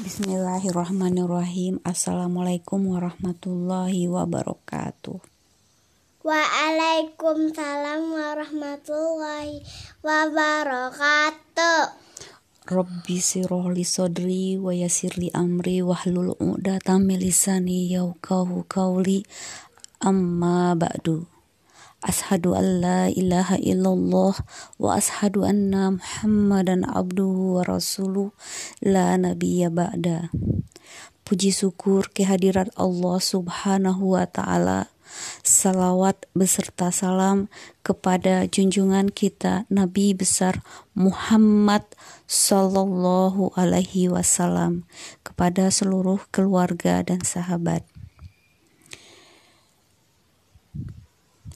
Bismillahirrahmanirrahim. Assalamualaikum warahmatullahi wabarakatuh. Waalaikumsalam warahmatullahi wabarakatuh. Rabbi sirah li sodri wa yasir li amri wahlul uqdatam min lisani yauqahu qawli amma ba'du. Ashadu an la ilaha illallah wa ashadu anna muhammadan abduhu wa rasuluh la nabiya ba'da. Puji syukur kehadirat Allah subhanahu wa ta'ala Salawat beserta salam kepada junjungan kita Nabi besar Muhammad Sallallahu Alaihi Wasallam kepada seluruh keluarga dan sahabat.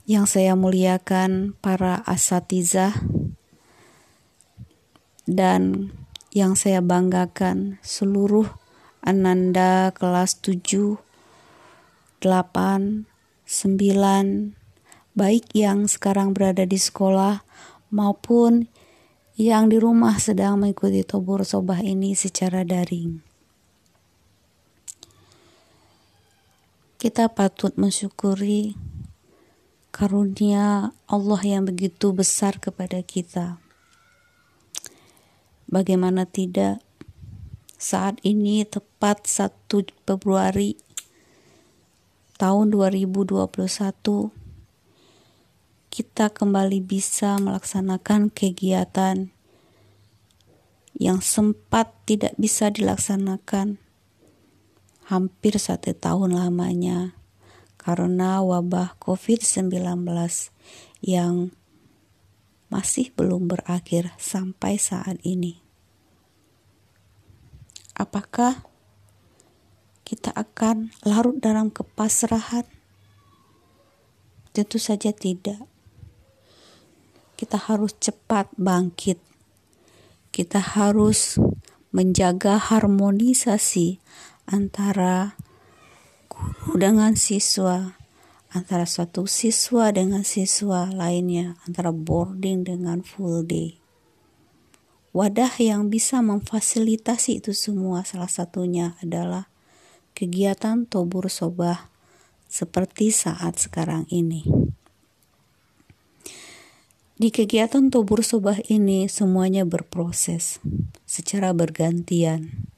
Yang saya muliakan para asatizah dan yang saya banggakan seluruh ananda kelas 7, 8, 9, baik yang sekarang berada di sekolah maupun yang di rumah sedang mengikuti tobur sobah ini secara daring. Kita patut mensyukuri karunia Allah yang begitu besar kepada kita. Bagaimana tidak saat ini tepat 1 Februari tahun 2021 kita kembali bisa melaksanakan kegiatan yang sempat tidak bisa dilaksanakan hampir satu tahun lamanya karena wabah COVID-19 yang masih belum berakhir sampai saat ini. Apakah kita akan larut dalam kepasrahan? Tentu saja tidak. Kita harus cepat bangkit. Kita harus menjaga harmonisasi antara guru dengan siswa, antara suatu siswa dengan siswa lainnya, antara boarding dengan full day. Wadah yang bisa memfasilitasi itu semua salah satunya adalah kegiatan tobur sobah seperti saat sekarang ini. Di kegiatan tobur sobah ini semuanya berproses secara bergantian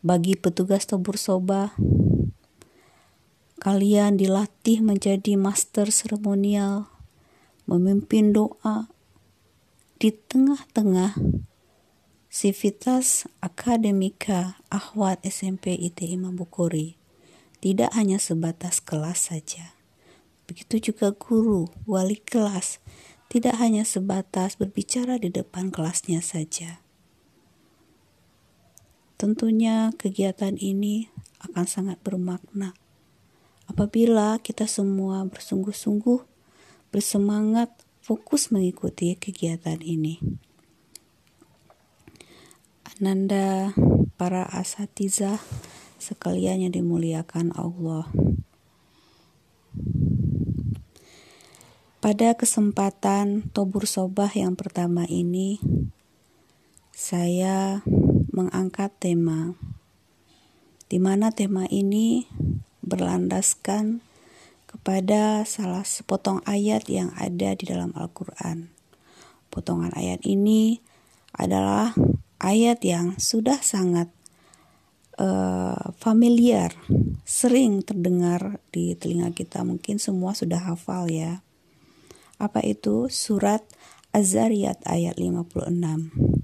bagi petugas tabur soba, kalian dilatih menjadi master seremonial, memimpin doa di tengah-tengah sivitas akademika Ahwat SMP IT Imam Bukhari. Tidak hanya sebatas kelas saja. Begitu juga guru, wali kelas, tidak hanya sebatas berbicara di depan kelasnya saja Tentunya kegiatan ini akan sangat bermakna apabila kita semua bersungguh-sungguh bersemangat fokus mengikuti kegiatan ini. Ananda para asatiza sekalian yang dimuliakan Allah. Pada kesempatan Tobur Sobah yang pertama ini, saya mengangkat tema di mana tema ini berlandaskan kepada salah sepotong ayat yang ada di dalam Al-Quran. Potongan ayat ini adalah ayat yang sudah sangat uh, familiar, sering terdengar di telinga kita. Mungkin semua sudah hafal ya. Apa itu? Surat Az-Zariyat ayat 56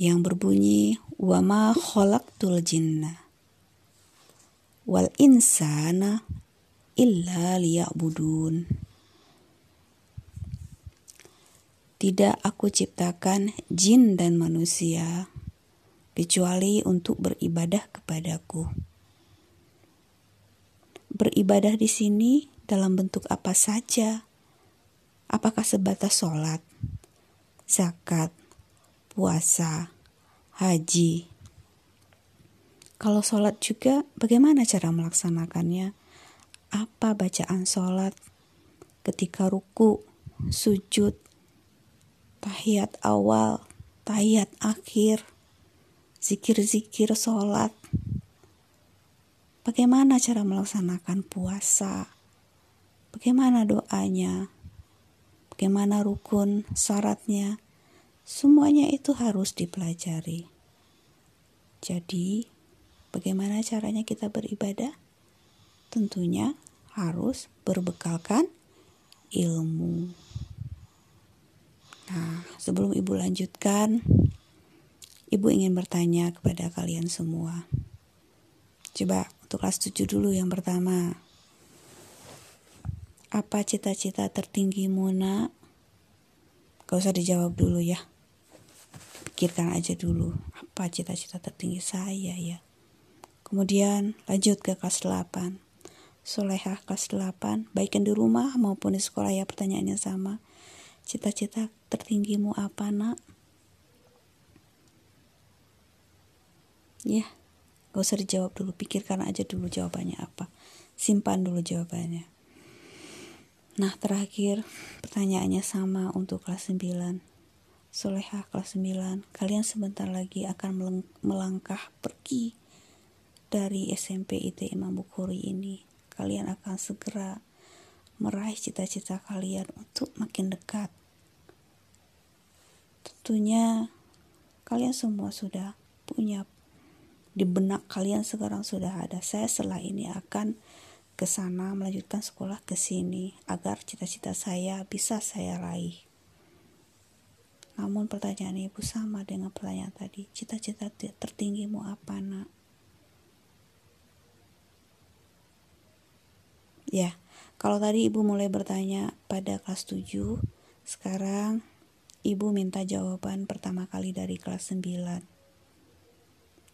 yang berbunyi wa ma khalaqtul jinna wal insana illa liya'budun. Tidak aku ciptakan jin dan manusia kecuali untuk beribadah kepadaku. Beribadah di sini dalam bentuk apa saja? Apakah sebatas sholat, zakat, puasa, haji. Kalau sholat juga, bagaimana cara melaksanakannya? Apa bacaan sholat? Ketika ruku, sujud, tahiyat awal, tahiyat akhir, zikir-zikir sholat. Bagaimana cara melaksanakan puasa? Bagaimana doanya? Bagaimana rukun syaratnya semuanya itu harus dipelajari jadi bagaimana caranya kita beribadah tentunya harus berbekalkan ilmu Nah, sebelum Ibu lanjutkan, Ibu ingin bertanya kepada kalian semua. Coba untuk kelas 7 dulu yang pertama. Apa cita-cita tertinggimu nak? Gak usah dijawab dulu ya. Pikirkan aja dulu. Apa cita-cita tertinggi saya ya? Kemudian lanjut ke kelas 8. Solehah kelas 8. Baik di rumah maupun di sekolah ya pertanyaannya sama. Cita-cita tertinggimu apa nak? Ya, gak usah dijawab dulu, pikirkan aja dulu jawabannya apa. Simpan dulu jawabannya. Nah, terakhir pertanyaannya sama untuk kelas 9. Solehah kelas 9, kalian sebentar lagi akan melangkah pergi dari SMP IT Imam Bukhari ini. Kalian akan segera meraih cita-cita kalian untuk makin dekat tentunya kalian semua sudah punya di benak kalian sekarang sudah ada saya setelah ini akan ke sana melanjutkan sekolah ke sini agar cita-cita saya bisa saya raih. Namun pertanyaan ibu sama dengan pertanyaan tadi, cita-cita tertinggimu apa nak? Ya, kalau tadi ibu mulai bertanya pada kelas 7, sekarang Ibu minta jawaban pertama kali dari kelas 9.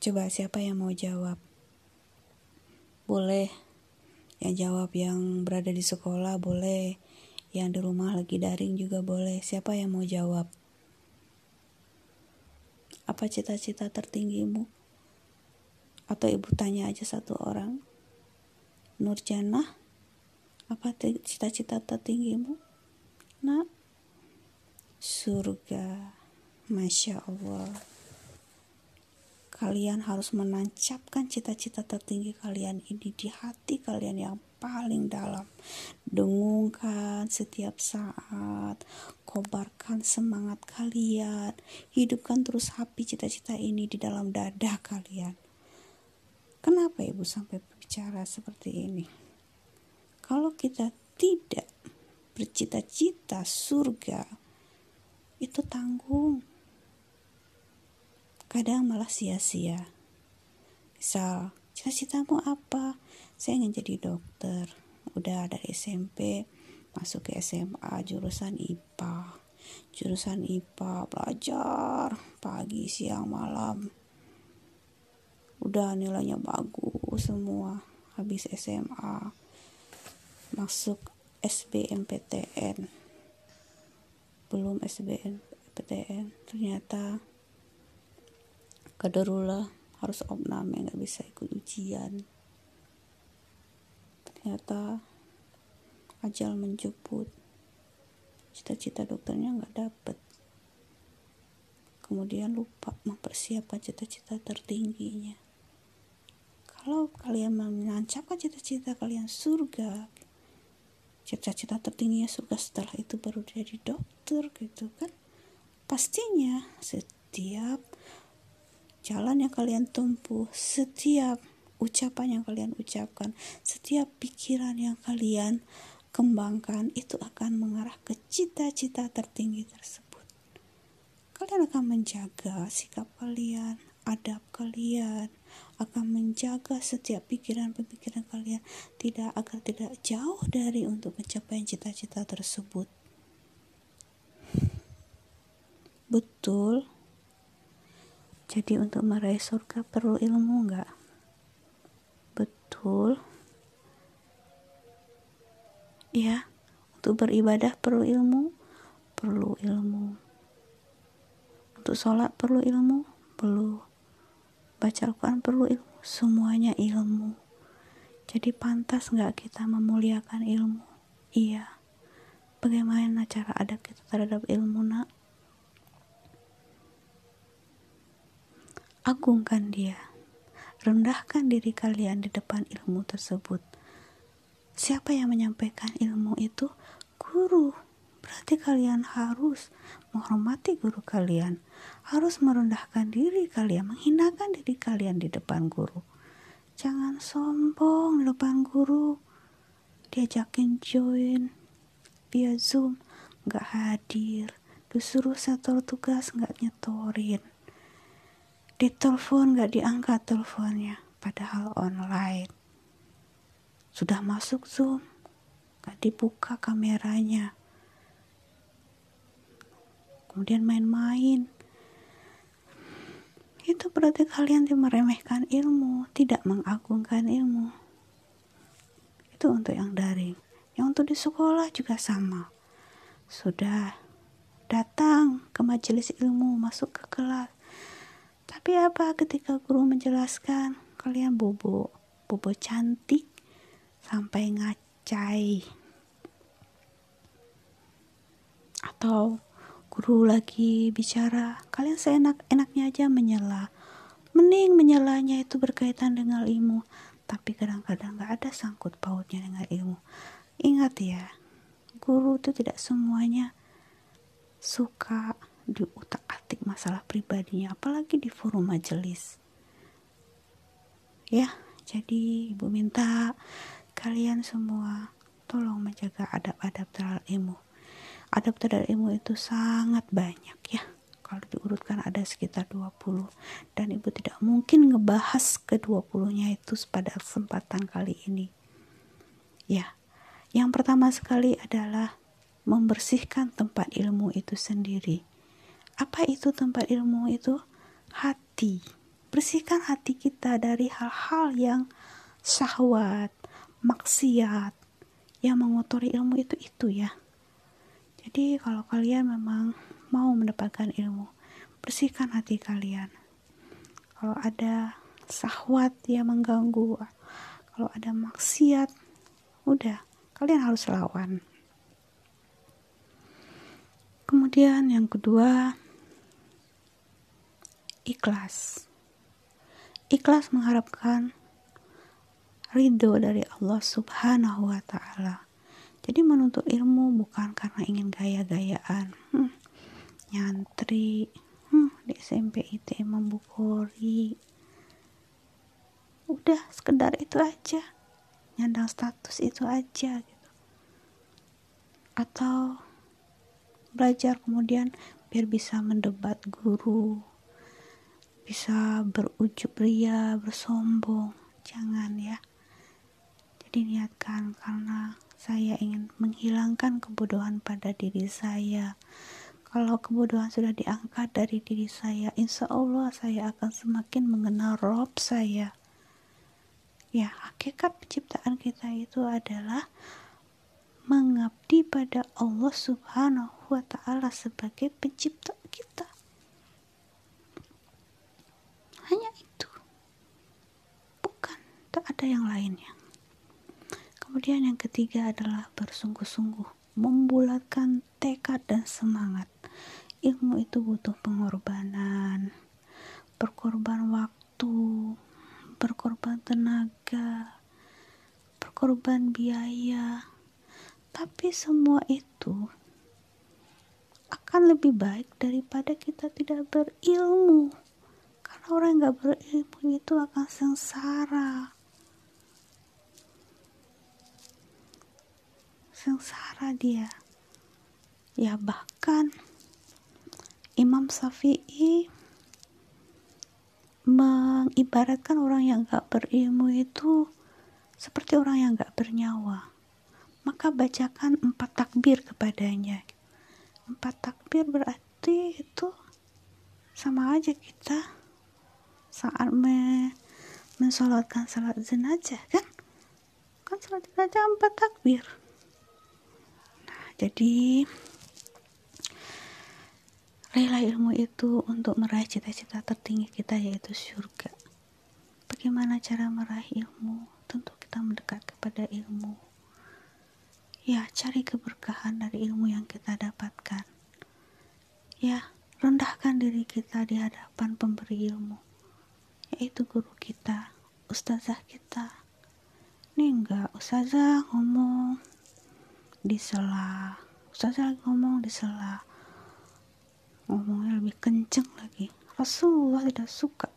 Coba siapa yang mau jawab? Boleh. Yang jawab yang berada di sekolah boleh. Yang di rumah lagi daring juga boleh. Siapa yang mau jawab? Apa cita-cita tertinggimu? Atau ibu tanya aja satu orang. Nurjana, apa cita-cita tertinggimu? Nak, surga. Masya Allah. Kalian harus menancapkan cita-cita tertinggi kalian ini di hati kalian yang paling dalam. Dengungkan setiap saat, kobarkan semangat kalian, hidupkan terus api cita-cita ini di dalam dada kalian. Kenapa ibu sampai berbicara seperti ini? Kalau kita tidak bercita-cita surga, itu tanggung. Kadang malah sia-sia. Misal, cita-citamu apa? Saya ingin jadi dokter. Udah dari SMP, masuk ke SMA, jurusan IPA. Jurusan IPA, belajar pagi, siang, malam. Udah nilainya bagus semua. Habis SMA, masuk SBMPTN belum SBN PTN ternyata kaderullah harus opname nggak bisa ikut ujian ternyata ajal menjemput. Cita-cita dokternya nggak dapet. Kemudian lupa mempersiapkan cita-cita tertingginya. Kalau kalian menancapkan cita-cita kalian surga cita-cita tertingginya surga setelah itu baru jadi dokter gitu kan? Pastinya setiap jalan yang kalian tempuh setiap ucapan yang kalian ucapkan setiap pikiran yang kalian kembangkan itu akan mengarah ke cita-cita tertinggi tersebut kalian akan menjaga sikap kalian adab kalian akan menjaga setiap pikiran-pikiran kalian tidak agar tidak jauh dari untuk mencapai cita-cita tersebut. Betul. Jadi untuk meraih surga perlu ilmu enggak? Betul. Ya, untuk beribadah perlu ilmu, perlu ilmu. Untuk sholat perlu ilmu, perlu baca Al-Quran perlu ilmu. Semuanya ilmu. Jadi pantas nggak kita memuliakan ilmu? Iya. Bagaimana cara adab kita terhadap ilmu nak? Agungkan dia. Rendahkan diri kalian di depan ilmu tersebut siapa yang menyampaikan ilmu itu? Guru. Berarti kalian harus menghormati guru kalian. Harus merendahkan diri kalian menghinakan diri kalian di depan guru. Jangan sombong di depan guru. Diajakin join via zoom. Nggak hadir. Disuruh setor tugas nggak nyetorin. Ditelepon nggak diangkat teleponnya padahal online sudah masuk zoom. Nggak dibuka kameranya. Kemudian main-main. Itu berarti kalian meremehkan ilmu tidak mengagungkan ilmu. Itu untuk yang daring. Yang untuk di sekolah juga sama. Sudah datang ke majelis ilmu masuk ke kelas. Tapi apa ketika guru menjelaskan kalian bobo bobo cantik sampai ngacai. Atau guru lagi bicara kalian seenak-enaknya aja menyela. Mending menyelanya itu berkaitan dengan ilmu. Tapi kadang-kadang gak ada sangkut pautnya dengan ilmu. Ingat ya guru itu tidak semuanya suka diutak-atik masalah pribadinya apalagi di forum majelis. Ya jadi ibu minta kalian semua tolong menjaga adab-adab terhadap ilmu. Adab terhadap ilmu itu sangat banyak ya. Kalau diurutkan ada sekitar 20 dan ibu tidak mungkin ngebahas ke 20 nya itu pada kesempatan kali ini. Ya yang pertama sekali adalah membersihkan tempat ilmu itu sendiri. Apa itu tempat ilmu itu? Hati. Bersihkan hati kita dari hal-hal yang syahwat maksiat yang mengotori ilmu itu itu ya jadi kalau kalian memang mau mendapatkan ilmu, bersihkan hati kalian. Kalau ada sahwat yang mengganggu, kalau ada maksiat, udah, kalian harus lawan. Kemudian yang kedua, ikhlas. Ikhlas mengharapkan ridho dari Allah Subhanahu wa Ta'ala. Jadi menuntut ilmu bukan karena ingin gaya-gayaan. Hmm, nyantri, hmm, di SMP itu emang bukori. Udah sekedar itu aja. Nyandang status itu aja gitu. Atau belajar kemudian biar bisa mendebat guru. Bisa berujub ria, bersombong. Jangan ya. Jadi niatkan karena saya ingin menghilangkan kebodohan pada diri saya. Kalau kebodohan sudah diangkat dari diri saya, insya Allah saya akan semakin mengenal Rob saya. Ya, hakikat penciptaan kita itu adalah mengabdi pada Allah Subhanahu wa Ta'ala sebagai pencipta kita. Hanya itu, bukan, tak ada yang lainnya. Kemudian yang ketiga adalah bersungguh-sungguh, membulatkan tekad dan semangat. Ilmu itu butuh pengorbanan, berkorban waktu, berkorban tenaga, berkorban biaya. Tapi semua itu akan lebih baik daripada kita tidak berilmu. Karena orang yang gak berilmu itu akan sengsara sengsara dia. Ya bahkan Imam Syafi'i mengibaratkan orang yang gak berilmu itu seperti orang yang gak bernyawa. Maka bacakan empat takbir kepadanya. Empat takbir berarti itu sama aja kita saat me mensolatkan salat jenazah kan? Kan salat jenazah empat takbir jadi rela ilmu itu untuk meraih cita-cita tertinggi kita yaitu surga. Bagaimana cara meraih ilmu? Tentu kita mendekat kepada ilmu. Ya, cari keberkahan dari ilmu yang kita dapatkan. Ya, rendahkan diri kita di hadapan pemberi ilmu. yaitu guru kita ustazah kita ini enggak ustazah ngomong di sela. Ustazah lagi ngomong di sela. Ngomongnya lebih kenceng lagi. Rasulullah tidak suka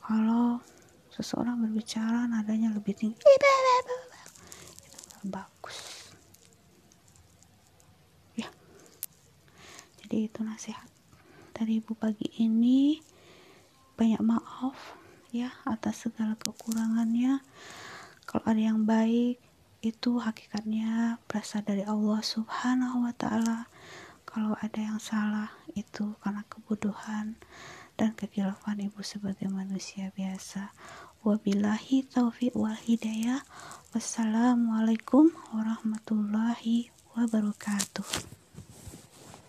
kalau seseorang berbicara nadanya lebih tinggi. Itu bagus. Ya. Jadi itu nasihat dari ibu pagi ini. Banyak maaf ya atas segala kekurangannya. Kalau ada yang baik itu hakikatnya berasal dari Allah subhanahu wa ta'ala. Kalau ada yang salah itu karena kebodohan dan kekilafan ibu sebagai manusia biasa. Wabillahi taufiq wal hidayah. Wassalamualaikum warahmatullahi wabarakatuh